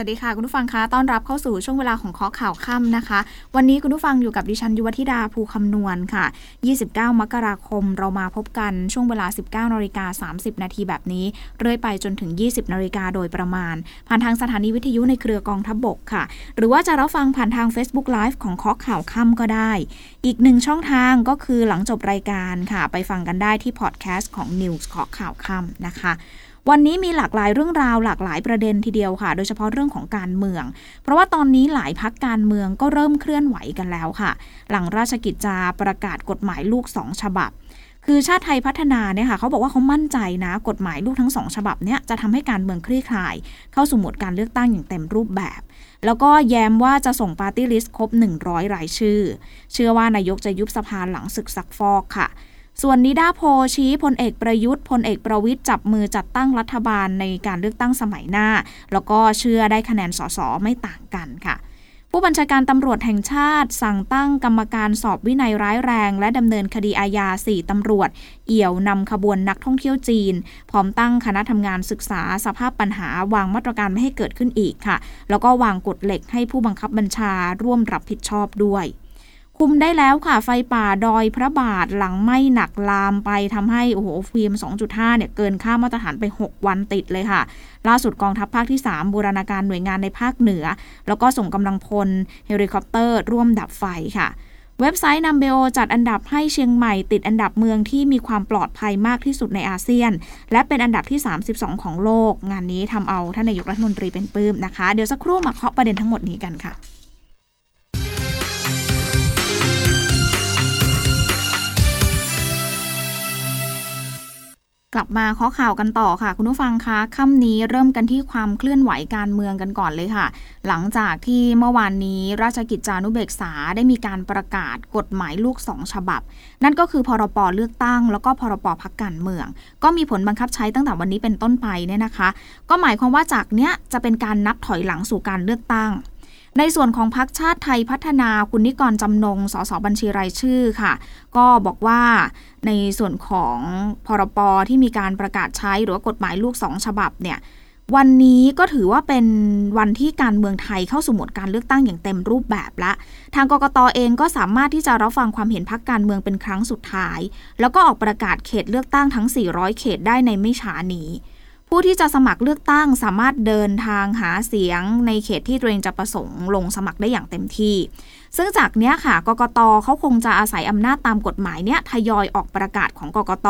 สวัสดีค่ะ คุณผู้ฟังคะต้อนรับเข้าสู่ช่วงเวลาของเคาะข่าวค่ำนะคะ วันนี้คุณผู้ฟังอยู่กับดิฉันยุวธิดาภูคำนวณค่ะ 29 มกราคมเรามาพบกันช่วงเวลา 19นาฬิกา30 นาทีแบบนี้ เรื่อยไปจนถึง 20นาฬิกาโดยประมาณ ผ่านทางสถานีวิทยุในเครือกองทัพบบกค่ะ หรือว่าจะรับฟังผ่านทาง Facebook Live ของเคาะข่าวค่ำก็ได้ อีกหนึ่งช่องทางก็คือหลังจบรายการค่ะ ไปฟังกันได้ที่พอดแคสต์ของ News เคาะข่าวค่ำนะคะ วันนี้มีหลากหลายเรื่องราวหลากหลายประเด็นทีเดียวค่ะ โดยเฉพาะเรื่องของการเมือง เพราะว่าตอนนี้หลายพักการเมืองก็เริ่มเคลื่อนไหวกันแล้วค่ะ หลังราชกิจจาประกาศกฎหมายลูกสองฉบับคือชาติไทยพัฒนาเนี่ยค่ะเขาบอกว่าเขามั่นใจนะ กฎหมายลูกทั้งสองฉบับเนี่ยจะทำให้การเมืองคลี่คลาย เข้าสู่โหมดการเลือกตั้งอย่างเต็มรูปแบบ แล้วก็แย้มว่าจะส่งปาร์ตี้ลิสต์ครบ 100 รายชื่อ เชื่อว่านายกจะยุบสภาหลังศึกซักฟอกค่ะ ส่วนนิด้าโพลชี้พลเอกประยุทธ์พลเอกประวิตรจับมือจัดตั้งรัฐบาลในการเลือกตั้งสมัยหน้า แล้วก็เชื่อได้คะแนนสสไม่ต่างกันค่ะผู้บัญชาการตำรวจแห่งชาติ สั่งตั้งกรรมการสอบวินัยร้ายแรง และดำเนินคดีอาญาสี่ตำรวจ เอี่ยวนำขบวนนักท่องเที่ยวจีน พร้อมตั้งคณะทำงานศึกษาสภาพปัญหาวางมาตรการไม่ให้เกิดขึ้นอีกค่ะ แล้วก็วางกฎเหล็กให้ผู้บังคับบัญชาร่วมรับผิดชอบด้วย คุมได้แล้วค่ะ ไฟป่าดอยพระบาทหลังไหม้หนักลามไปทำให้โอ้โห PM 2.5 เนี่ยเกินค่ามาตรฐานไป 6 วันติดเลยค่ะ ล่าสุดกองทัพภาคที่ 3 บูรณาการหน่วยงานในภาคเหนือ แล้วก็ส่งกำลังพลเฮลิคอปเตอร์ ร่วมดับไฟค่ะเว็บไซต์ Numbeo จัดอันดับให้เชียงใหม่ติดอันดับเมืองที่มีความปลอดภัยมากที่สุดในอาเซียน และเป็นอันดับที่ 32 ของโลก งานนี้ทำเอาท่านนายกรัฐมนตรีเป็นปลื้มนะคะ เดี๋ยวสักครู่มาเคาะประเด็นทั้งหมดนี้กันค่ะ กลับมาเคาะข่าวกันต่อค่ะ คุณผู้ฟังคะค่ำนี้เริ่มกันที่ความเคลื่อนไหวการเมืองกันก่อนเลยค่ะ หลังจากที่เมื่อวานนี้ราชกิจจานุเบกษาได้มีการประกาศกฎหมายลูกสองฉบับ นั่นก็คือพรปเลือกตั้ง แล้วก็พรปพักการเมือง ก็มีผลบังคับใช้ตั้งแต่วันนี้เป็นต้นไปเนี่ยนะคะ ก็หมายความว่าจากเนี้ยจะเป็นการนับถอยหลังสู่การเลือกตั้ง ในส่วนของพักชาติไทยพัฒนาคุณนิกรจำนงสสบัญชีรายชื่อค่ะ ก็บอกว่าในส่วนของพรปที่มีการประกาศใช้หรือว่ากฎหมายลูกสองฉบับเนี่ยวันนี้ก็ถือว่าเป็นวันที่การเมืองไทยเข้าสู่โหมดการเลือกตั้งอย่างเต็มรูปแบบละ ทางกกตเองก็สามารถที่จะรับฟังความเห็นพักการเมืองเป็นครั้งสุดท้าย แล้วก็ออกประกาศเขตเลือกตั้งทั้ง 400 เขตได้ในไม่ช้านี้ ผู้ที่จะสมัครเลือกตั้งสามารถเดินทางหาเสียงในเขตที่ตัวเองจะประสงค์ลงสมัครได้อย่างเต็มที่ ซึ่งจากเนี้ยค่ะ กกตเขาคงจะอาศัยอำนาจตามกฎหมายเนี้ยทยอยออกประกาศของกกต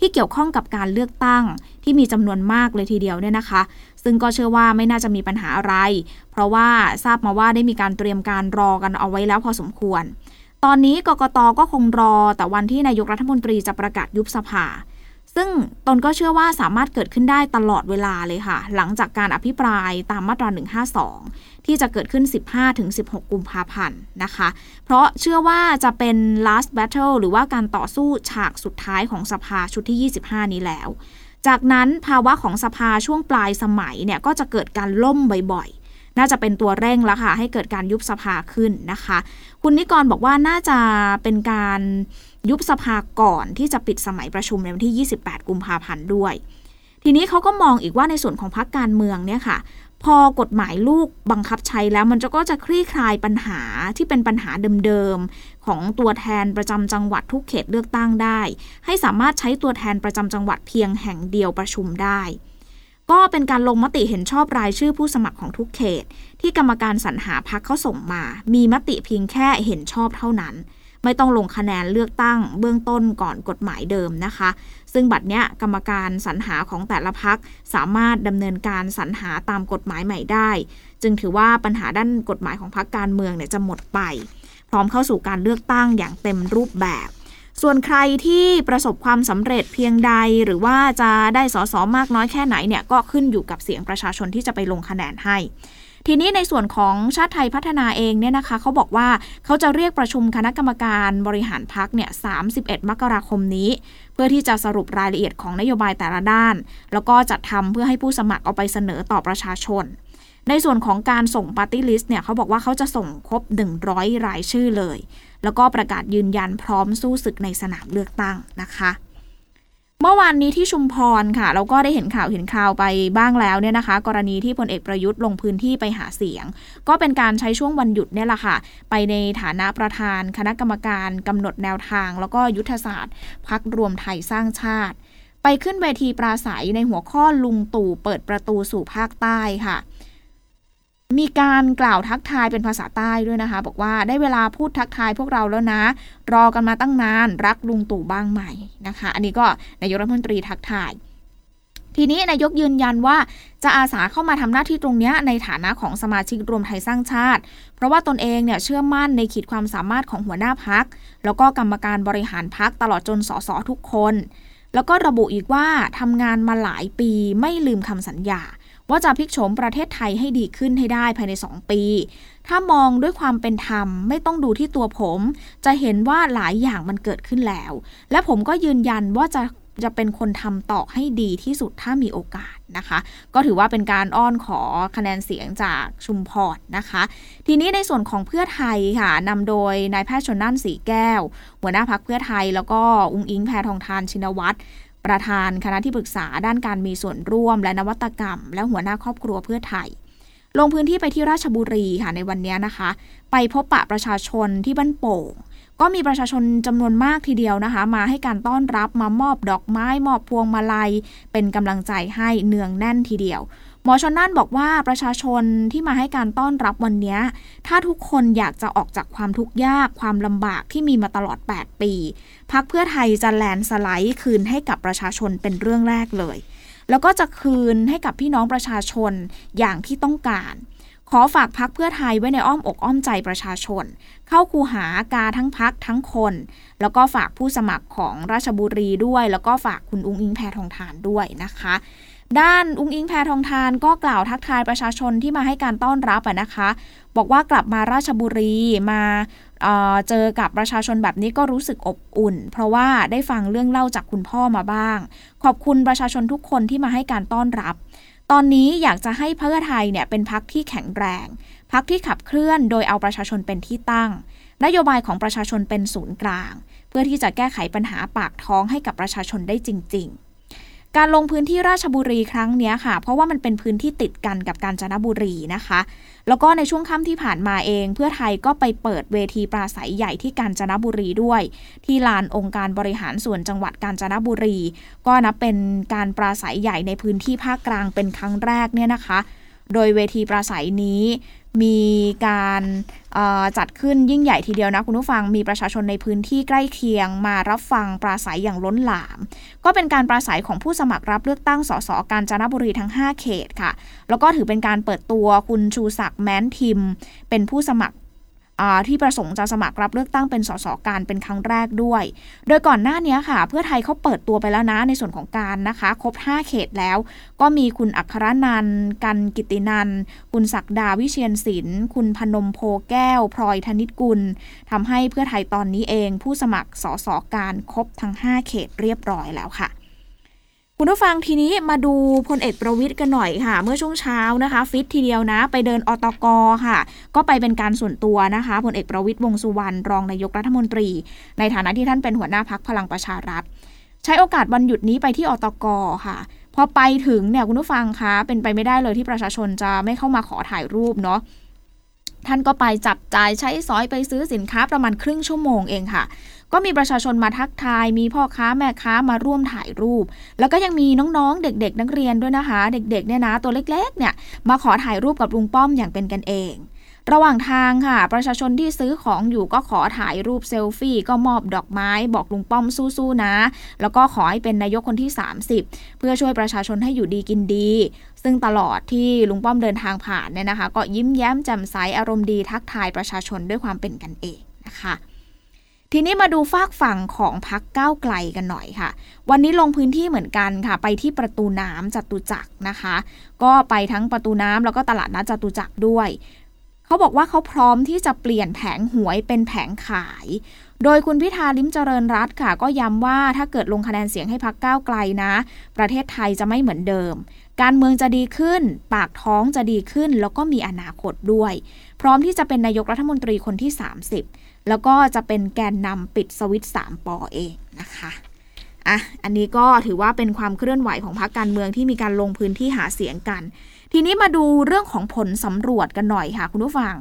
ที่เกี่ยวข้องกับการเลือกตั้ง ที่มีจำนวนมากเลยทีเดียวเนี่ยนะคะ ซึ่งก็เชื่อว่าไม่น่าจะมีปัญหาอะไร เพราะว่าทราบมาว่าได้มีการเตรียมการรอกันเอาไว้แล้วพอสมควร ตอนนี้กกตก็คงรอแต่วันที่นายกรัฐมนตรีจะประกาศยุบสภา ซึ่งตนก็เชื่อว่าสามารถเกิดขึ้นได้ตลอดเวลาเลยค่ะ หลังจากการอภิปรายตามมาตรา 152 ที่จะเกิดขึ้น 15-16 กุมภาพันธ์นะคะ เพราะเชื่อว่าจะเป็น last battle หรือว่าการต่อสู้ฉากสุดท้ายของสภาชุดที่ 25 นี้แล้ว จากนั้นภาวะของสภาช่วงปลายสมัยเนี่ยก็จะเกิดการล่มบ่อยๆน่าจะเป็นตัวเร่งแล้วค่ะ ให้เกิดการยุบสภาขึ้นนะคะ คุณนิกรบอกว่าน่าจะเป็นการ ยุบสภาก่อนที่จะปิดสมัยประชุมในวันที่ 28 กุมภาพันธ์ด้วย ทีนี้เขาก็มองอีกว่าในส่วนของพรรคการเมืองเนี่ยค่ะ พอกฎหมายลูกบังคับใช้แล้วมันจะก็จะคลี่คลายปัญหาที่เป็นปัญหาเดิมๆ ของตัวแทนประจำจังหวัดทุกเขตเลือกตั้งได้ ให้สามารถใช้ตัวแทนประจำจังหวัดเพียงแห่งเดียวประชุมได้ก็เป็นการลงมติเห็นชอบรายชื่อผู้สมัครของทุกเขต ที่กรรมการสรรหาพักเขาส่งมา มีมติเพียงแค่เห็นชอบเท่านั้น ไม่ต้องลงคะแนนเลือกตั้งเบื้องต้นก่อนกฎหมายเดิมนะคะ ซึ่งบัดเนี้ยกรรมการสรรหาของแต่ละพักสามารถดำเนินการสรรหาตามกฎหมายใหม่ได้ จึงถือว่าปัญหาด้านกฎหมายของพักการเมืองเนี่ยจะหมดไป พร้อมเข้าสู่การเลือกตั้งอย่างเต็มรูปแบบส่วนใครที่ประสบความสำเร็จเพียงใด หรือว่าจะได้สอสอมากน้อยแค่ไหนเนี่ยก็ขึ้นอยู่กับเสียงประชาชนที่จะไปลงคะแนนให้ ทีนี้ในส่วนของชาติไทยพัฒนาเองเนี่ยนะคะเขาบอกว่าเขาจะเรียกประชุมคณะกรรมการบริหารพักเนี่ย 31 มกราคมนี้ เพื่อที่จะสรุปรายละเอียดของนโยบายแต่ละด้าน แล้วก็จัดทำเพื่อให้ผู้สมัครเอาไปเสนอต่อประชาชน ในส่วนของการส่งปาร์ตี้ลิสต์เนี่ยเขาบอกว่าเขาจะส่งครบ 100 รายชื่อเลย แล้วก็ประกาศยืนยันพร้อมสู้ศึกในสนามเลือกตั้งนะคะ เมื่อวานนี้ที่ชุมพรค่ะ เราก็ได้เห็นข่าวเห็นข่าวไปบ้างแล้วเนี่ยนะคะ กรณีที่พลเอกประยุทธ์ลงพื้นที่ไปหาเสียง ก็เป็นการใช้ช่วงวันหยุดเนี่ยแหละค่ะ ไปในฐานะประธานคณะกรรมการกำหนดแนวทาง แล้วก็ยุทธศาสตร์พรรครวมไทยสร้างชาติ ไปขึ้นเวทีปราศรัยในหัวข้อลุงตู่เปิดประตูสู่ภาคใต้ค่ะ มีการกล่าวทักทายเป็นภาษาใต้ด้วยนะคะ บอกว่าได้เวลาพูดทักทายพวกเราแล้วนะ รอกันมาตั้งนานรักลุงตู่บ้างใหม่นะคะ อันนี้ก็นายกรัฐมนตรีทักทาย ทีนี้นายกยืนยันว่าจะอาสาเข้ามาทำหน้าที่ตรงนี้ในฐานะของสมาชิกรวมไทยสร้างชาติ เพราะว่าตนเองเนี่ยเชื่อมั่นในขีดความสามารถของหัวหน้าพัก แล้วก็กรรมการบริหารพักตลอดจนสสทุกคน แล้วก็ระบุอีกว่าทำงานมาหลายปีไม่ลืมคำสัญญา ว่าจะพลิกโฉมประเทศไทยให้ดีขึ้นให้ได้ภายใน 2 ปี ถ้ามองด้วยความเป็นธรรมไม่ต้องดูที่ตัวผม จะเห็นว่าหลายอย่างมันเกิดขึ้นแล้ว และผมก็ยืนยันว่าจะจะเป็นคนทำต่อให้ดีที่สุดถ้ามีโอกาสนะคะ ก็ถือว่าเป็นการอ้อนขอคะแนนเสียงจากชุมพรนะคะ ทีนี้ในส่วนของเพื่อไทยค่ะนำโดยนายแพทย์ชนน่านสีแก้ว หัวหน้าพักเพื่อไทยแล้วก็อุ้งอิงแพทองทานชินวัตร ประธานคณะที่ปรึกษาด้านการมีส่วนร่วมและนวัตกรรม และหัวหน้าครอบครัวเพื่อไทย ลงพื้นที่ไปที่ราชบุรีค่ะในวันนี้นะคะ ไปพบปะประชาชนที่บ้านโป่งก็มีประชาชนจำนวนมากทีเดียวนะคะ มาให้การต้อนรับมามอบดอกไม้มอบพวงมาลัย เป็นกำลังใจให้เนืองแน่นทีเดียว หมอชนน่านบอกว่าประชาชนที่มาให้การต้อนรับวันนี้ ถ้าทุกคนอยากจะออกจากความทุกข์ยากความลำบากที่มีมาตลอด 8 ปีพักเพื่อไทยจะแลนสไลด์คืนให้กับประชาชนเป็นเรื่องแรกเลย แล้วก็จะคืนให้กับพี่น้องประชาชนอย่างที่ต้องการขอฝากพักเพื่อไทยไว้ในอ้อมอกอ้อมใจประชาชน เข้าคูหากาทั้งพักทั้งคน แล้วก็ฝากผู้สมัครของราชบุรีด้วย แล้วก็ฝากคุณอุ้งอิงแพทองทานด้วยนะคะ ด้านอุ้งอิงแพทองทานก็กล่าวทักทายประชาชนที่มาให้การต้อนรับนะคะ บอกว่ากลับมาราชบุรีมาเเจอกับประชาชนแบบนี้ก็รู้สึกอบอุ่น เพราะว่าได้ฟังเรื่องเล่าจากคุณพ่อมาบ้าง ขอบคุณประชาชนทุกคนที่มาให้การต้อนรับ ตอนนี้อยากจะให้เพื่อไทยเนี่ยเป็นพักที่แข็งแรงพักที่ขับเคลื่อนโดยเอาประชาชนเป็นที่ตั้ง นโยบายของประชาชนเป็นศูนย์กลาง เพื่อที่จะแก้ไขปัญหาปากท้องให้กับประชาชนได้จริง ๆ การลงพื้นที่ราชบุรีครั้งนี้ค่ะ เพราะว่ามันเป็นพื้นที่ติดกันกับกาญจนบุรีนะคะ แล้วก็ในช่วงค่ำที่ผ่านมาเอง เพื่อไทยก็ไปเปิดเวทีปราศัยใหญ่ที่กาญจนบุรีด้วย ที่ลานองค์การบริหารส่วนจังหวัดกาญจนบุรี ก็นับเป็นการปราศัยใหญ่ในพื้นที่ภาคกลางเป็นครั้งแรกเนี่ยนะคะ โดยเวทีปราศัยนี้มีการ จัดขึ้นยิ่งใหญ่ทีเดียวนะคุณผู้ฟังมีประชาชนในพื้นที่ใกล้เคียงมารับฟังปราศัยอย่างล้นหลาม ก็เป็นการปราศัยของผู้สมัครรับเลือกตั้งสสการจนบุรีทั้ง 5 เขตค่ะ แล้วก็ถือเป็นการเปิดตัวคุณชูศักดิ์แม้นทิม เป็นผู้สมัคร ที่ประสงค์จะสมัครรับเลือกตั้งเป็นสสการเป็นครั้งแรกด้วย โดยก่อนหน้านี้ค่ะ เพื่อไทยเขาเปิดตัวไปแล้วนะในส่วนของการนะคะครบ 5 เขตแล้ว ก็มีคุณอัครนันกันกิตินัน คุณศักดาวิเชียนศิลป์ คุณพนมโพแก้ว พลอยธนิตกุลทำให้เพื่อไทยตอนนี้เอง ผู้สมัครสสการครบทั้ง 5 เขตเรียบร้อยแล้วค่ะ คุณผู้ฟังทีนี้มาดูพลเอกประวิทย์กันหน่อยค่ะ เมื่อช่วงเช้านะคะ ฟิตทีเดียวนะ ไปเดินอตกค่ะ ก็ไปเป็นการส่วนตัวนะคะพลเอกประวิทย์วงสุวรรณรองนายกรัฐมนตรี ในฐานะที่ท่านเป็นหัวหน้าพักพลังประชารัฐ ใช้โอกาสวันหยุดนี้ไปที่อตกค่ะพอไปถึงเนี่ยคุณผู้ฟังคะเป็นไปไม่ได้เลยที่ประชาชนจะไม่เข้ามาขอถ่ายรูปเนาะท่านก็ไปจับจ่ายใช้สอยไปซื้อสินค้าประมาณครึ่งชั่วโมงเองค่ะ ก็มีประชาชนมาทักทาย มีพ่อค้าแม่ค้ามาร่วมถ่ายรูป แล้วก็ยังมีน้องๆ เด็ก ๆ นักเรียนด้วยนะคะ เด็กๆเนี่ยนะตัวเล็กๆเนี่ยมาขอถ่ายรูปกับลุงป้อมอย่างเป็นกันเอง ระหว่างทางค่ะ ประชาชนที่ซื้อของอยู่ก็ขอถ่ายรูปเซลฟี่ก็มอบดอกไม้บอกลุงป้อมสู้ๆนะ แล้วก็ขอให้เป็นนายกคนที่ 30 เพื่อช่วยประชาชนให้อยู่ดีกินดี ซึ่งตลอดที่ลุงป้อมเดินทางผ่านเนี่ยนะคะ ก็ยิ้มแย้มแจ่มใสอารมณ์ดีทักทายประชาชนด้วยความเป็นกันเองนะคะ ทีนี้มาดูฝากฝั่งของพักก้าวไกลกันหน่อยค่ะ วันนี้ลงพื้นที่เหมือนกันค่ะ ไปที่ประตูน้ำจตุจักรนะคะ ก็ไปทั้งประตูน้ำแล้วก็ตลาดนัดจตุจักรด้วย เขาบอกว่าเขาพร้อมที่จะเปลี่ยนแผงหวยเป็นแผงขาย โดยคุณพิธาลิมเจริญรัตค่ะ ก็ย้ำว่าถ้าเกิดลงคะแนนเสียงให้พักก้าวไกลนะ ประเทศไทยจะไม่เหมือนเดิมการเมืองจะดีขึ้น ปากท้องจะดีขึ้น แล้วก็มีอนาคตด้วย พร้อมที่จะเป็นนายกรัฐมนตรีคนที่ 30 แล้วก็จะเป็นแกนนำปิดสวิตสามปอเองนะคะอะอันนี้ก็ถือว่าเป็นความเคลื่อนไหวของพรรคการเมืองที่มีการลงพื้นที่หาเสียงกัน ทีนี้มาดูเรื่องของผลสำรวจกันหน่อยค่ะคุณผู้ฟัง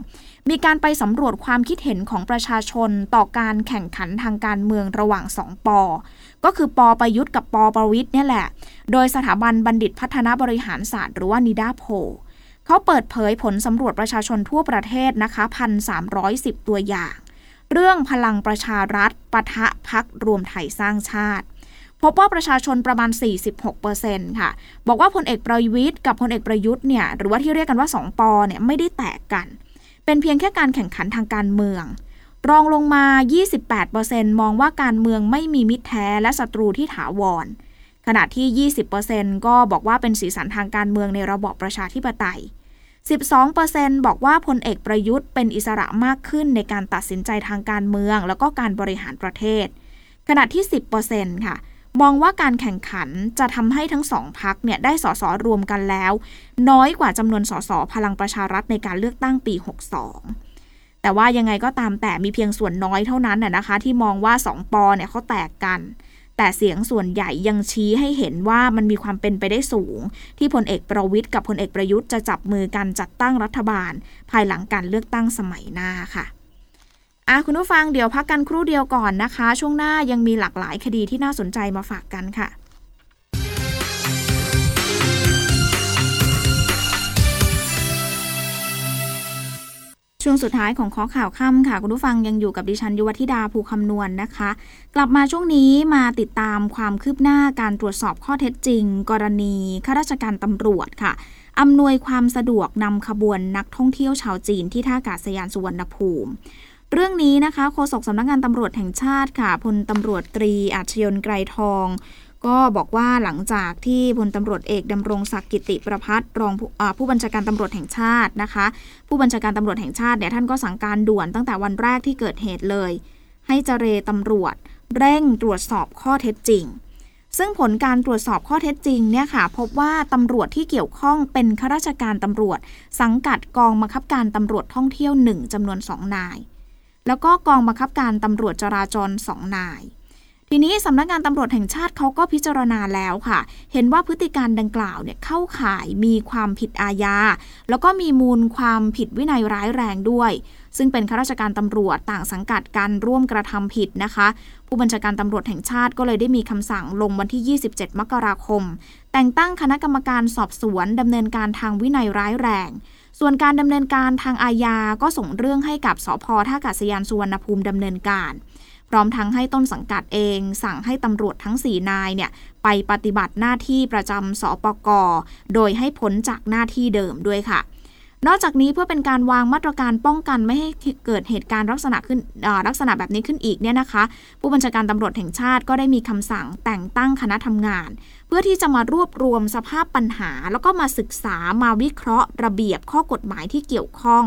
มีการไปสำรวจความคิดเห็นของประชาชนต่อการแข่งขันทางการเมืองระหว่างสองปอ ก็คือปอประยุทธ์กับปอประวิทย์เนี่ยแหละ โดยสถาบันบัณฑิตพัฒนาบริหารศาสตร์หรือว่านิดาโพเขาเปิดเผยผลสำรวจประชาชนทั่วประเทศนะคะ 1,310 ตัวอย่าง เรื่องพลังประชารัฐปะทะพักรวมไทยสร้างชาติ พบว่าประชาชนประมาณ 46%ค่ะ บอกว่าพลเอกประวิทย์กับพลเอกประยุทธ์เนี่ยหรือว่าที่เรียกกันว่า 2ปอเนี่ยไม่ได้แตกกัน เป็นเพียงแค่การแข่งขันทางการเมือง รองลงมา 28%มองว่าการเมืองไม่มีมิตรแท้และศัตรูที่ถาวร ขณะที่ 20%ก็บอกว่าเป็นสีสันทางการเมืองในระบอบประชาธิปไตย 12%บอกว่าพลเอกประยุทธ์เป็นอิสระมากขึ้นในการตัดสินใจทางการเมือง แล้วก็การบริหารประเทศ ขณะที่ 10%ค่ะ มองว่าการแข่งขันจะทำให้ทั้งสองพักเนี่ยได้สสรวมกันแล้ว น้อยกว่าจำนวนสสพลังประชารัฐในการเลือกตั้งปี 62แต่ว่ายังไงก็ตามแต่มีเพียงส่วนน้อยเท่านั้นน่ะนะคะ ที่มองว่าสองปอเนี่ยเขาแตกกัน แต่เสียงส่วนใหญ่ยังชี้ให้เห็นว่ามันมีความเป็นไปได้สูง ที่พลเอกประวิทย์กับพลเอกประยุทธ์จะจับมือกันจัดตั้งรัฐบาล ภายหลังการเลือกตั้งสมัยหน้าค่ะอะคุณผู้ฟังเดี๋ยวพักกันครู่เดียวก่อนนะคะ ช่วงหน้ายังมีหลากหลายคดีที่น่าสนใจมาฝากกันค่ะ ช่วงสุดท้ายของข้อข่าวค่ำค่ะ คุณผู้ฟังยังอยู่กับดิฉันยุวธิดาภูคำนวณนนะคะ กลับมาช่วงนี้มาติดตามความคืบหน้าการตรวจสอบข้อเท็จจริง กรณีข้าราชการตำรวจค่ะอำนวยความสะดวกนำขบวนนักท่องเที่ยวชาวจีนที่ท่าอากาศยานสุวรรณภูมิเรื่องนี้นะคะโฆษกสำนักงงานตำรวจแห่งชาติค่ะพลตำรวจตรีอาชยนไกรทอง ก็บอกว่าหลังจากที่พลตำรวจเอกดำรงศักดิ์กิติประพัฒรองผู้บัญชาการตำรวจแห่งชาตินะคะ ผู้บัญชาการตำรวจแห่งชาติเนี่ยท่านก็สั่งการด่วนตั้งแต่วันแรกที่เกิดเหตุเลย ให้เจรตำรวจเร่งตรวจสอบข้อเท็จจริง ซึ่งผลการตรวจสอบข้อเท็จจริงเนี่ยค่ะ พบว่าตำรวจที่เกี่ยวข้องเป็นข้าราชการตำรวจ สังกัดกองบังคับการตำรวจท่องเที่ยวหนึ่งจำนวนสองนาย แล้วก็กองบังคับการตำรวจจราจรสองนาย ทีนี้สำนักงานตำรวจแห่งชาติเขาก็พิจารณาแล้วค่ะ เห็นว่าพฤติการดังกล่าวเนี่ยเข้าข่ายมีความผิดอาญา แล้วก็มีมูลความผิดวินัยร้ายแรงด้วย ซึ่งเป็นข้าราชการตำรวจต่างสังกัดการร่วมกระทำผิดนะคะ ผู้บัญชาการตำรวจแห่งชาติก็เลยได้มีคำสั่งลงวันที่ 27 มกราคม แต่งตั้งคณะกรรมการสอบสวนดำเนินการทางวินัยร้ายแรงส่วนการดำเนินการทางอาญาก็ส่งเรื่องให้กับสพท่าอากาศยานสุวรรณภูมิดำเนินการ พร้อมทั้งให้ต้นสังกัดเอง สั่งให้ตำรวจทั้ง 4 นายเนี่ยไปปฏิบัติหน้าที่ประจำสปกโดยให้พ้นจากหน้าที่เดิมด้วยค่ะ นอกจากนี้เพื่อเป็นการวางมาตรการป้องกันไม่ให้เกิดเหตุการณ์ลักษณะขึ้นลักษณะแบบนี้ขึ้นอีกเนี่ยนะคะ ผู้บัญชาการตำรวจแห่งชาติก็ได้มีคำสั่งแต่งตั้งคณะทำงาน เพื่อที่จะมารวบรวมสภาพปัญหา แล้วก็มาศึกษามาวิเคราะห์ ระเบียบข้อกฎหมายที่เกี่ยวข้อง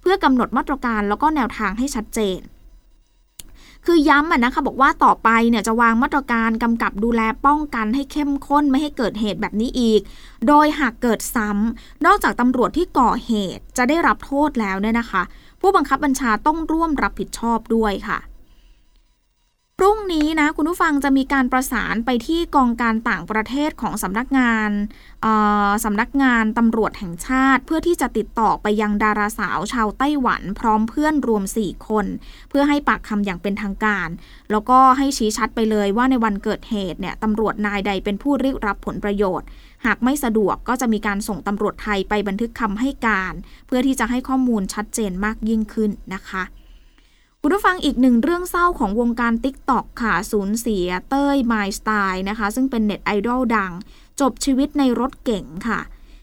เพื่อกำหนดมาตรการแล้วก็แนวทางให้ชัดเจน คือย้ำอะนะคะบอกว่าต่อไปเนี่ยจะวางมาตรการกำกับดูแลป้องกันให้เข้มข้นไม่ให้เกิดเหตุแบบนี้อีก โดยหากเกิดซ้ำนอกจากตำรวจที่ก่อเหตุจะได้รับโทษแล้วเนี่ยนะคะ ผู้บังคับบัญชาต้องร่วมรับผิดชอบด้วยค่ะ พรุ่งนี้นะคุณผู้ฟังจะมีการประสานไปที่กองการต่างประเทศของสำนักงานสำนักงานตำรวจแห่งชาติ เพื่อที่จะติดต่อไปยังดาราสาวชาวไต้หวัน พร้อมเพื่อนรวม 4 คน เพื่อให้ปากคำอย่างเป็นทางการ แล้วก็ให้ชี้ชัดไปเลยว่าในวันเกิดเหตุเนี่ยตำรวจนายใดเป็นผู้รียกรับผลประโยชน์ หากไม่สะดวกก็จะมีการส่งตำรวจไทยไปบันทึกคำให้การ เพื่อที่จะให้ข้อมูลชัดเจนมากยิ่งขึ้นนะคะ คุณผู้ฟังอีกหนึ่งเรื่องเศร้าของวงการ t ิ k t o k ค่ะ สูญเสียเต้ยไมสไตล์นะคะ ซึ่งเป็นเน็ตไอดอลดัง จบชีวิตในรถเก๋งค่ะ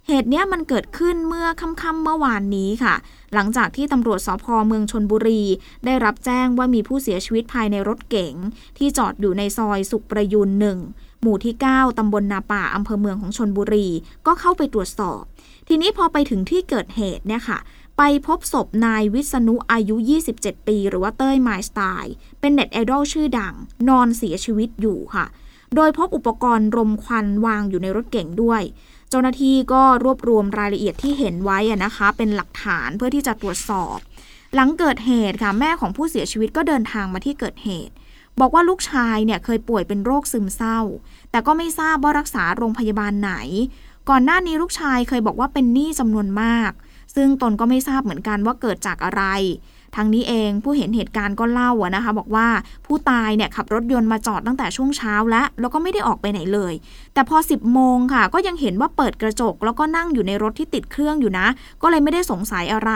เหตุเนี้ยมันเกิดขึ้นเมื่อค่ำๆเมื่อวานนี้ค่ะ หลังจากที่ตำรวจสพเมืองชนบุรี ได้รับแจ้งว่ามีผู้เสียชีวิตภายในรถเก๋ง ที่จอดอยู่ในซอยสุขประยุนหนึ่งหมู่ที่ 9 ตำบลนาป่าอำเภอเมืองของชนบุรี ก็เข้าไปตรวจสอบ ทีนี้พอไปถึงที่เกิดเหตุเนี่ยค่ะ ไปพบศพนายวิษณุอายุ 27 ปี หรือว่าเต้ยไมสไตล์เป็นเน็ตไอดอลชื่อดัง นอนเสียชีวิตอยู่ค่ะ โดยพบอุปกรณ์รมควันวางอยู่ในรถเก๋งด้วย เจ้าหน้าที่ก็รวบรวมรายละเอียดที่เห็นไว้นะคะ เป็นหลักฐานเพื่อที่จะตรวจสอบ หลังเกิดเหตุค่ะ แม่ของผู้เสียชีวิตก็เดินทางมาที่เกิดเหตุ บอกว่าลูกชายเนี่ยเคยป่วยเป็นโรคซึมเศร้า แต่ก็ไม่ทราบว่ารักษาโรงพยาบาลไหน ก่อนหน้านี้ลูกชายเคยบอกว่าเป็นหนี้จำนวนมาก ซึ่งตนก็ไม่ทราบเหมือนกันว่าเกิดจากอะไรทางนี้เองผู้เห็นเหตุการณ์ก็เล่าอะนะคะ บอกว่าผู้ตายเนี่ยขับรถยนต์มาจอดตั้งแต่ช่วงเช้าแล้วแล้วก็ไม่ได้ออกไปไหนเลย แต่พอ 10โมงค่ะ ก็ยังเห็นว่าเปิดกระจก แล้วก็นั่งอยู่ในรถที่ติดเครื่องอยู่นะ ก็เลยไม่ได้สงสัยอะไร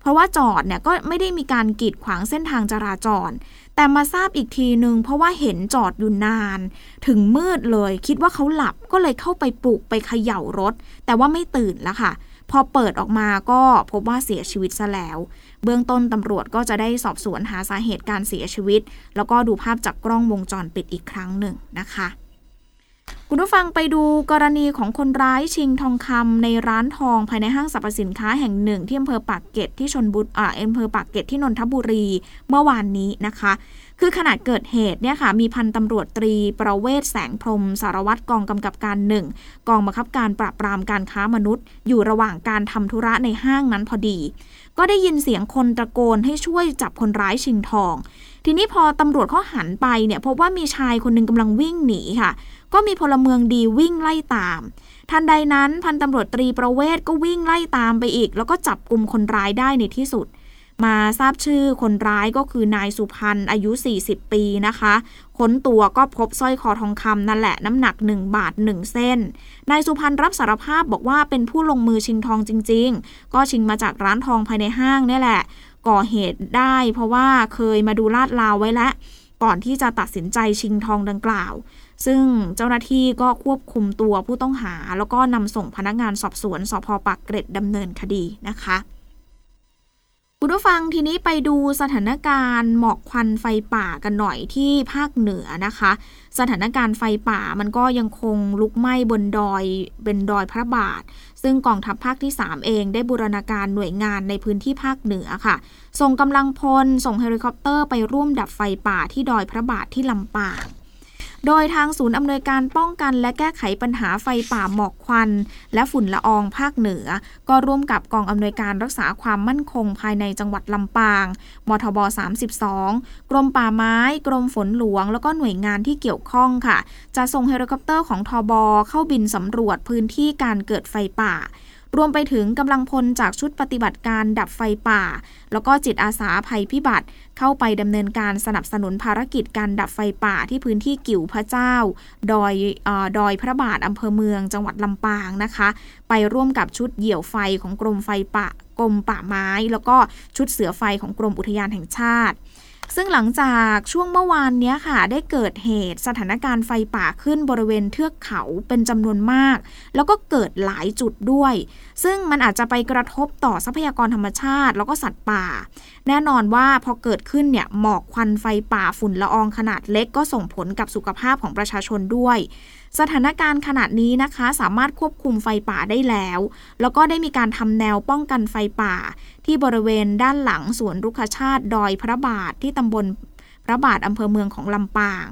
เพราะว่าจอดเนี่ยก็ไม่ได้มีการกีดขวางเส้นทางจราจร แต่มาทราบอีกทีนึงเพราะว่าเห็นจอดอยู่นาน ถึงมืดเลย คิดว่าเขาหลับก็เลยเข้าไปปลุกไปเขย่ารถ แต่ว่าไม่ตื่นแล้วค่ะ พอเปิดออกมาก็พบว่าเสียชีวิตซะแล้ว เบื้องต้นตำรวจก็จะได้สอบสวนหาสาเหตุการเสียชีวิต แล้วก็ดูภาพจากกล้องวงจรปิดอีกครั้งหนึ่งนะคะคุณผู้ฟังไปดูกรณีของคนร้ายชิงทองคำในร้านทองภายในห้างสรรพสินค้าแห่งหนึ่งที่อำเภอปากเกร็ดที่ชนบุรีอ่าอำเภอปากเกร็ดที่นนทบุรีเมื่อวานนี้นะคะ คือขณะเกิดเหตุเนี่ยค่ะมีพันตำรวจตรีประเวศแสงพรมสารวัตรกองกำกับการหนึ่งกองบังคับการปราบปรามการค้ามนุษย์ อยู่ระหว่างการทำธุระในห้างนั้นพอดี ก็ได้ยินเสียงคนตะโกนให้ช่วยจับคนร้ายชิงทอง ทีนี้พอตำรวจเขาหันไปเนี่ยพบว่ามีชายคนหนึ่งกำลังวิ่งหนีค่ะ ก็มีพลเมืองดีวิ่งไล่ตามทันใดนั้นพันตำรวจตรีประเวศก็วิ่งไล่ตามไปอีก แล้วก็จับกลุ่มคนร้ายได้ในที่สุด มาทราบชื่อคนร้ายก็คือนายสุพันธ์อายุ 40 ปีนะคะ ค้นตัวก็พบสร้อยคอทองคำนั่นแหละน้ำหนัก 1 บาท 1 เส้น นายสุพันธ์รับสารภาพบอกว่าเป็นผู้ลงมือชิงทองจริง ๆ ก็ชิงมาจากร้านทองภายในห้างนี่แหละ ก่อเหตุได้เพราะว่าเคยมาดูลาดลาวไว้แล้วก่อนที่จะตัดสินใจชิงทองดังกล่าว ซึ่งเจ้าหน้าที่ก็ควบคุมตัวผู้ต้องหา แล้วก็นำส่งพนักงานสอบสวนสพปากเกร็ดดำเนินคดีนะคะ คุณผู้ฟังทีนี้ไปดูสถานการณ์หมอกควันไฟป่ากันหน่อยที่ภาคเหนือนะคะ สถานการณ์ไฟป่ามันก็ยังคงลุกไหม้บนดอยเป็นดอยพระบาท ซึ่งกองทัพภาคที่ 3 เองได้บูรณาการหน่วยงานในพื้นที่ภาคเหนือค่ะ ส่งกำลังพลส่งเฮลิคอปเตอร์ไปร่วมดับไฟป่าที่ดอยพระบาทที่ลำปาง โดยทางศูนย์อำนวยการป้องกัน และแก้ไขปัญหาไฟป่าหมอกควัน และฝุ่นละอองภาคเหนือ ก็ร่วมกับกองอำนวยการรักษาความมั่นคงภายในจังหวัดลำปาง มทบ 32 กรมป่าไม้ กรมฝนหลวง แล้วก็หน่วยงานที่เกี่ยวข้องค่ะ จะส่งเฮลิคอปเตอร์ของทบเข้าบินสำรวจพื้นที่การเกิดไฟป่า รวมไปถึงกำลังพลจากชุดปฏิบัติการดับไฟป่า แล้วก็จิตอาสาภัยพิบัติ เข้าไปดำเนินการสนับสนุนภารกิจการดับไฟป่าที่พื้นที่กิ่วพระเจ้า ดอยอดอยพระบาทอำเภอเมือง จังหวัดลำปางนะคะ ไปร่วมกับชุดเหยี่ยวไฟของกรมไฟป่ากรมป่าไม้ แล้วก็ชุดเสือไฟของกรมอุทยานแห่งชาติ ซึ่งหลังจากช่วงเมื่อวานนี้ค่ะ ได้เกิดเหตุสถานการณ์ไฟป่าขึ้นบริเวณเทือกเขาเป็นจำนวนมาก แล้วก็เกิดหลายจุดด้วย ซึ่งมันอาจจะไปกระทบต่อทรัพยากรธรรมชาติ แล้วก็สัตว์ป่า แน่นอนว่าพอเกิดขึ้นเนี่ยหมอกควันไฟป่าฝุ่นละอองขนาดเล็กก็ส่งผลกับสุขภาพของประชาชนด้วย สถานการณ์ขณะนี้นะคะ สามารถควบคุมไฟป่าได้แล้ว แล้วก็ได้มีการทำแนวป้องกันไฟป่า ที่บริเวณด้านหลังสวนรุกชาติดอยพระบาทที่ตำบลพระบาทอำเภอเมืองของลำปาง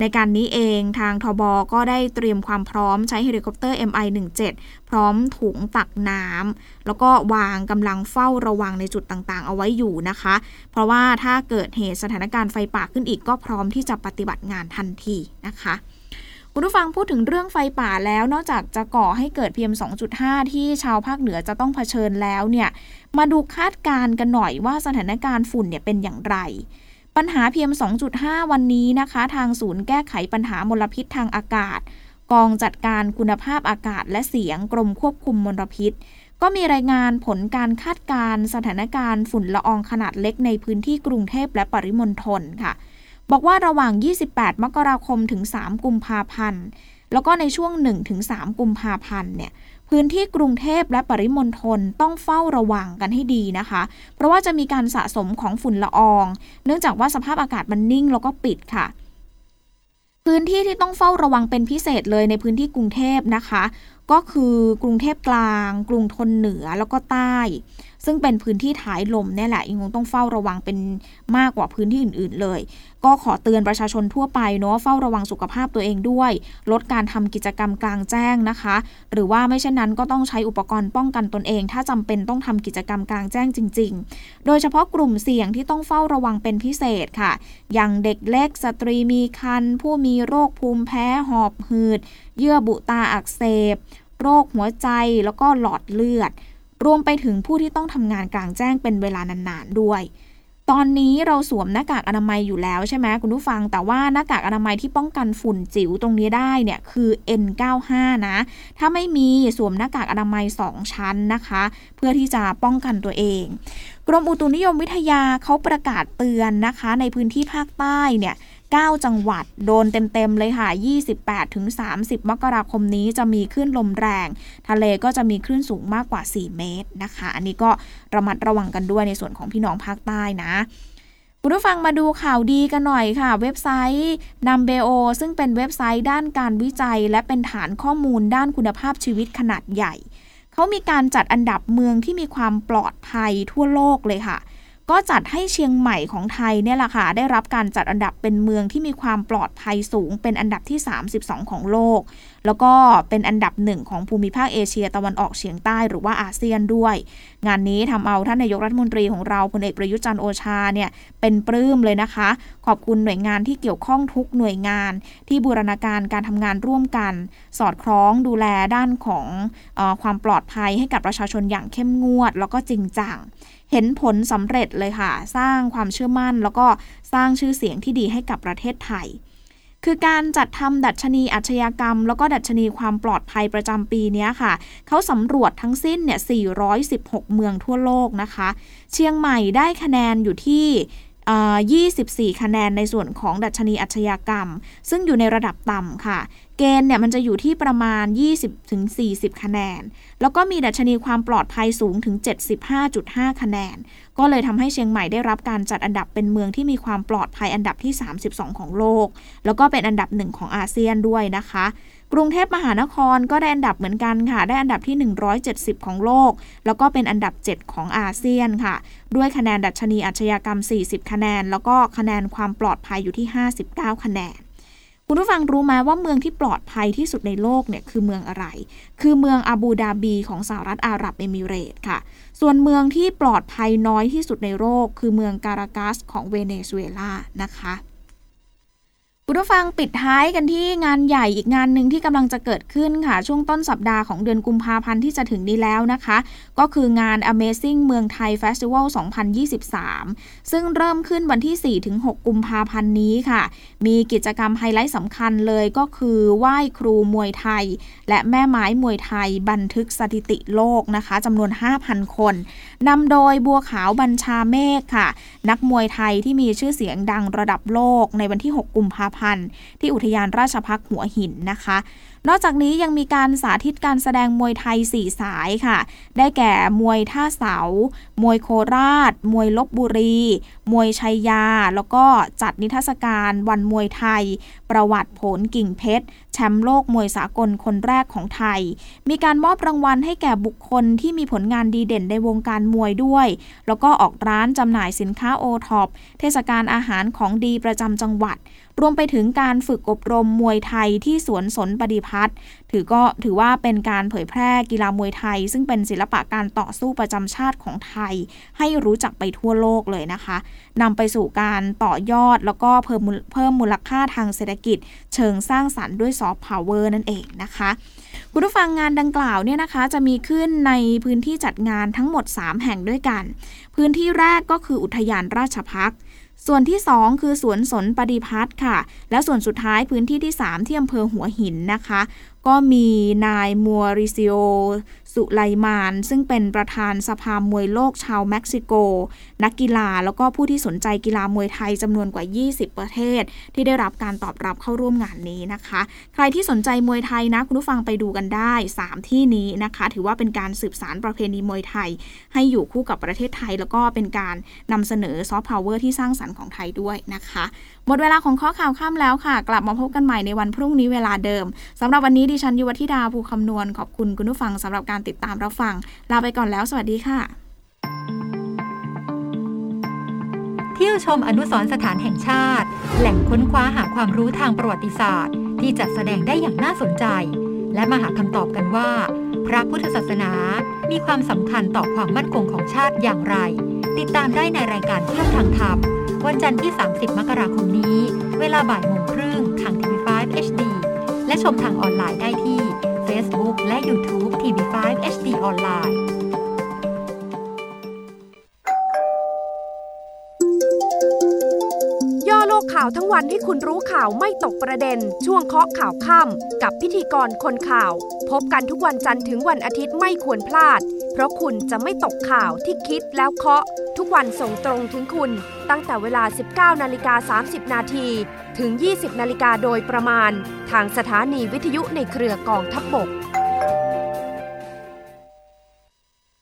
ในการนี้เองทางทบก็ได้เตรียมความพร้อมใช้เฮลิคอปเตอร์ MI-17 พร้อมถุงตักน้ำแล้วก็วางกำลังเฝ้าระวังในจุดต่างๆ เอาไว้อยู่นะคะ เพราะว่าถ้าเกิดเหตุสถานการณ์ไฟป่าขึ้นอีกก็พร้อมที่จะปฏิบัติงานทันทีนะคะ คุณผู้ฟังพูดถึงเรื่องไฟป่าแล้ว นอกจากจะก่อให้เกิด PM 2.5 ที่ชาวภาคเหนือจะต้องเผชิญแล้วเนี่ย มาดูคาดการณ์กันหน่อยว่าสถานการณ์ฝุ่นเนี่ยเป็นอย่างไร ปัญหา PM 2.5 วันนี้นะคะ ทางศูนย์แก้ไขปัญหามลพิษทางอากาศ กองจัดการคุณภาพอากาศและเสียงกรมควบคุมมลพิษ ก็มีรายงานผลการคาดการณ์สถานการณ์ฝุ่นละอองขนาดเล็กในพื้นที่กรุงเทพและปริมณฑลค่ะ บอกว่าระหว่าง 28 มกราคมถึง 3 กุมภาพันธ์ แล้วก็ในช่วง 1-3 กุมภาพันธ์เนี่ยพื้นที่กรุงเทพและปริมณฑลต้องเฝ้าระวังกันให้ดีนะคะ เพราะว่าจะมีการสะสมของฝุ่นละออง เนื่องจากว่าสภาพอากาศมันนิ่งแล้วก็ปิดค่ะ พื้นที่ที่ต้องเฝ้าระวังเป็นพิเศษเลยในพื้นที่กรุงเทพนะคะ ก็คือกรุงเทพกลาง กรุงทนเหนือแล้วก็ใต้ ซึ่งเป็นพื้นที่ท้ายลมเนี่ยแหละยังคงต้องเฝ้าระวังเป็นมากกว่าพื้นที่อื่น ๆ เลย ก็ขอเตือนประชาชนทั่วไปเนาะเฝ้าระวังสุขภาพตัวเองด้วย ลดการทำกิจกรรมกลางแจ้งนะคะ หรือว่าไม่เช่นนั้นก็ต้องใช้อุปกรณ์ป้องกันตนเอง ถ้าจำเป็นต้องทำกิจกรรมกลางแจ้งจริง ๆ โดยเฉพาะกลุ่มเสี่ยงที่ต้องเฝ้าระวังเป็นพิเศษค่ะ อย่างเด็กเล็กสตรีมีครรภ์ผู้มีโรคภูมิแพ้หอบหืด เยื่อบุตาอักเสบ โรคหัวใจแล้วก็หลอดเลือด รวมไปถึงผู้ที่ต้องทำงานกลางแจ้งเป็นเวลานานๆด้วย ตอนนี้เราสวมหน้ากากอนามัยอยู่แล้วใช่ไหมคุณผู้ฟัง แต่ว่าหน้ากากอนามัยที่ป้องกันฝุ่นจิ๋วตรงนี้ได้เนี่ยคือ N95 นะ ถ้าไม่มีสวมหน้ากากอนามัย 2 ชั้นนะคะ เพื่อที่จะป้องกันตัวเองกรมอุตุนิยมวิทยาเขาประกาศเตือนนะคะ ในพื้นที่ภาคใต้เนี่ย 9 จังหวัด โดนเต็ม ๆ เลยค่ะ 28ถึง30 มกราคมนี้จะมีคลื่นลมแรง ทะเลก็จะมีคลื่นสูงมากกว่า 4 เมตรนะคะ อันนี้ก็ระมัดระวังกันด้วยในส่วนของพี่น้องภาคใต้นะคุณผู้ฟังมาดูข่าวดีกันหน่อยค่ะ เว็บไซต์นัมเบโอซึ่งเป็นเว็บไซต์ด้านการวิจัย และเป็นฐานข้อมูลด้านคุณภาพชีวิตขนาดใหญ่ เขามีการจัดอันดับเมืองที่มีความปลอดภัยทั่วโลกเลยค่ะ ก็จัดให้เชียงใหม่ของไทยเนี่ยแหละค่ะได้รับการจัดอันดับเป็นเมืองที่มีความปลอดภัยสูง เป็นอันดับที่ 32 ของโลก แล้วก็เป็นอันดับหนึ่งของภูมิภาคเอเชียตะวันออกเฉียงใต้หรือว่าอาเซียนด้วย งานนี้ทำเอาท่านนายกรัฐมนตรีของเราพลเอกประยุจันโอชาเนี่ยเป็นปลื้มเลยนะคะ ขอบคุณหน่วยงานที่เกี่ยวข้องทุกหน่วยงาน ที่บูรณาการการทำงานร่วมกัน สอดคล้องดูแลด้านของอความปลอดภัยให้กับประชาชนอย่างเข้มงวด แล้วก็จริงจัง เห็นผลสำเร็จเลยค่ะ สร้างความเชื่อมั่น แล้วก็สร้างชื่อเสียงที่ดีให้กับประเทศไทย คือการจัดทำดัชนีอาชญากรรม แล้วก็ดัชนีความปลอดภัยประจำปีนี้ค่ะ เขาสำรวจทั้งสิ้นเนี่ย 416 เมืองทั่วโลกนะคะ เชียงใหม่ได้คะแนนอยู่ที่24 คะแนนในส่วนของดัชนีอาชญากรรม ซึ่งอยู่ในระดับต่ำค่ะ เกณฑ์เนี่ยมันจะอยู่ที่ประมาณ 20-40 คะแนน แล้วก็มีดัชนีความปลอดภัยสูงถึง 75.5 คะแนน ก็เลยทำให้เชียงใหม่ได้รับการจัดอันดับเป็นเมืองที่มีความปลอดภัยอันดับที่ 32 ของโลก แล้วก็เป็นอันดับหนึ่งของอาเซียนด้วยนะคะ กรุงเทพมหานครก็ได้อันดับเหมือนกันค่ะ ได้อันดับที่ 170 ของโลก แล้วก็เป็นอันดับ 7 ของอาเซียนค่ะ ด้วยคะแนนดัชนีอาชญากรรม 40 คะแนน แล้วก็คะแนนความปลอดภัยอยู่ที่ 59 คะแนน คุณผู้ฟังรู้ไหมว่าเมืองที่ปลอดภัยที่สุดในโลกเนี่ยคือเมืองอะไร คือเมืองอาบูดาบีของสหรัฐอาหรับเอมิเรตค่ะ ส่วนเมืองที่ปลอดภัยน้อยที่สุดในโลก คือเมืองการากัสของเวเนซุเอลานะคะ คุณผู้ฟังปิดท้ายกันที่งานใหญ่อีกงานหนึ่งที่กำลังจะเกิดขึ้นค่ะ ช่วงต้นสัปดาห์ของเดือนกุมภาพันธ์ที่จะถึงนี้แล้วนะคะ ก็คืองาน Amazing เมืองไทย Festival 2023 ซึ่งเริ่มขึ้นวันที่ 4-6 กุมภาพันธ์นี้ค่ะ มีกิจกรรมไฮไลท์สำคัญเลยก็คือไหว้ครูมวยไทย และแม่ไม้มวยไทย บันทึกสถิติโลกนะคะจำนวน 5,000 คนนำโดยบัวขาวบัญชาเมฆค่ะ นักมวยไทยที่มีชื่อเสียงดังระดับโลกในวันที่ 6 กุมภาพันธ์ที่อุทยานราชพักหัวหินนะคะ นอกจากนี้ยังมีการสาธิตการแสดงมวยไทย 4 สายค่ะ ได้แก่มวยท่าเสา มวยโคราช มวยลบบุรี มวยชัยยา แล้วก็จัดนิทรรศการวันมวยไทย ประวัติผลกิ่งเพชร แชมป์โลกมวยสากลคนแรกของไทย มีการมอบรางวัลให้แก่บุคคลที่มีผลงานดีเด่นในวงการมวยด้วย แล้วก็ออกร้านจำหน่ายสินค้าโอท็อปเทศกาลอาหารของดีประจำจังหวัดรวมไปถึงการฝึกอบรมมวยไทยที่สวนสนปฏิพัฒน์ถือก็ถือว่าเป็นการเผยแพร่กีฬามวยไทย ซึ่งเป็นศิลปะการต่อสู้ประจำชาติของไทย ให้รู้จักไปทั่วโลกเลยนะคะนำไปสู่การต่อยอดแล้วก็เพิ่มเพิ่มมูลค่าทางเศรษฐกิจ เชิงสร้างสรรค์ด้วยซอฟต์พาวเวอร์นั่นเองนะคะคุณผู้ฟังงานดังกล่าวเนี่ยนะคะ จะมีขึ้นในพื้นที่จัดงานทั้งหมด 3 แห่งด้วยกัน พื้นที่แรกก็คืออุทยานราชภักดิ์ ส่วนที่ 2 คือสวนสนประดิพัทธ์ค่ะ และส่วนสุดท้ายพื้นที่ที่ 3 ที่อำเภอหัวหินนะคะ ก็มีนายมัวริซิโอ สุไลมาน ซึ่งเป็นประธานสภามวยโลกชาวเม็กซิโก นักกีฬาแล้วก็ผู้ที่สนใจกีฬามวยไทยจำนวนกว่า 20 ประเทศ ที่ได้รับการตอบรับเข้าร่วมงานนี้นะคะ ใครที่สนใจมวยไทยนะคุณผู้ฟังไปดูกันได้ 3 ที่นี้นะคะ ถือว่าเป็นการสืบสารประเพณีมวยไทย ให้อยู่คู่กับประเทศไทย แล้วก็เป็นการนำเสนอซอฟต์พาวเวอร์ที่สร้างสรรค์ของไทยด้วยนะคะ หมดเวลาของข้อข่าวข้ามแล้วค่ะ กลับมาพบกันใหม่ในวันพรุ่งนี้เวลาเดิมสำหรับวันนี้ดิฉันยุวธิดาภูคำนวณขอบคุณคุณผู้ฟังสำหรับการติดตามรับฟังลาไปก่อนแล้ว สวัสดีค่ะ เที่ยวชมอนุสรสถานแห่งชาติ แหล่งค้นคว้าหาความรู้ทางประวัติศาสตร์ ที่จัดแสดงได้อย่างน่าสนใจ และมาหาคำตอบกันว่า พระพุทธศาสนามีความสำคัญต่อความมั่นคงของชาติอย่างไร ติดตามได้ในรายการเที่ยวทางธรรม วันจันทร์ที่ 30 มกราคมนี้ เวลาบ่ายโมงครึ่งทางทีวี 5 HD และชมทางออนไลน์ได้ที่ Facebook และ YouTube TV5 HD ออนไลน์ย่อโลกข่าวทั้งวันให้คุณรู้ข่าวไม่ตกประเด็น ช่วงเคาะข่าวค่ำกับพิธีกรคนข่าว พบกันทุกวันจันทร์ถึงวันอาทิตย์ไม่ควรพลาด เพราะคุณจะไม่ตกข่าวที่คิดแล้วเคาะ ทุกวันส่งตรงถึงคุณ ตั้งแต่เวลา 19 นาฬิกา 30 นาทีถึง 20 นาฬิกาโดยประมาณ ทางสถานีวิทยุในเครือกองทัพบบก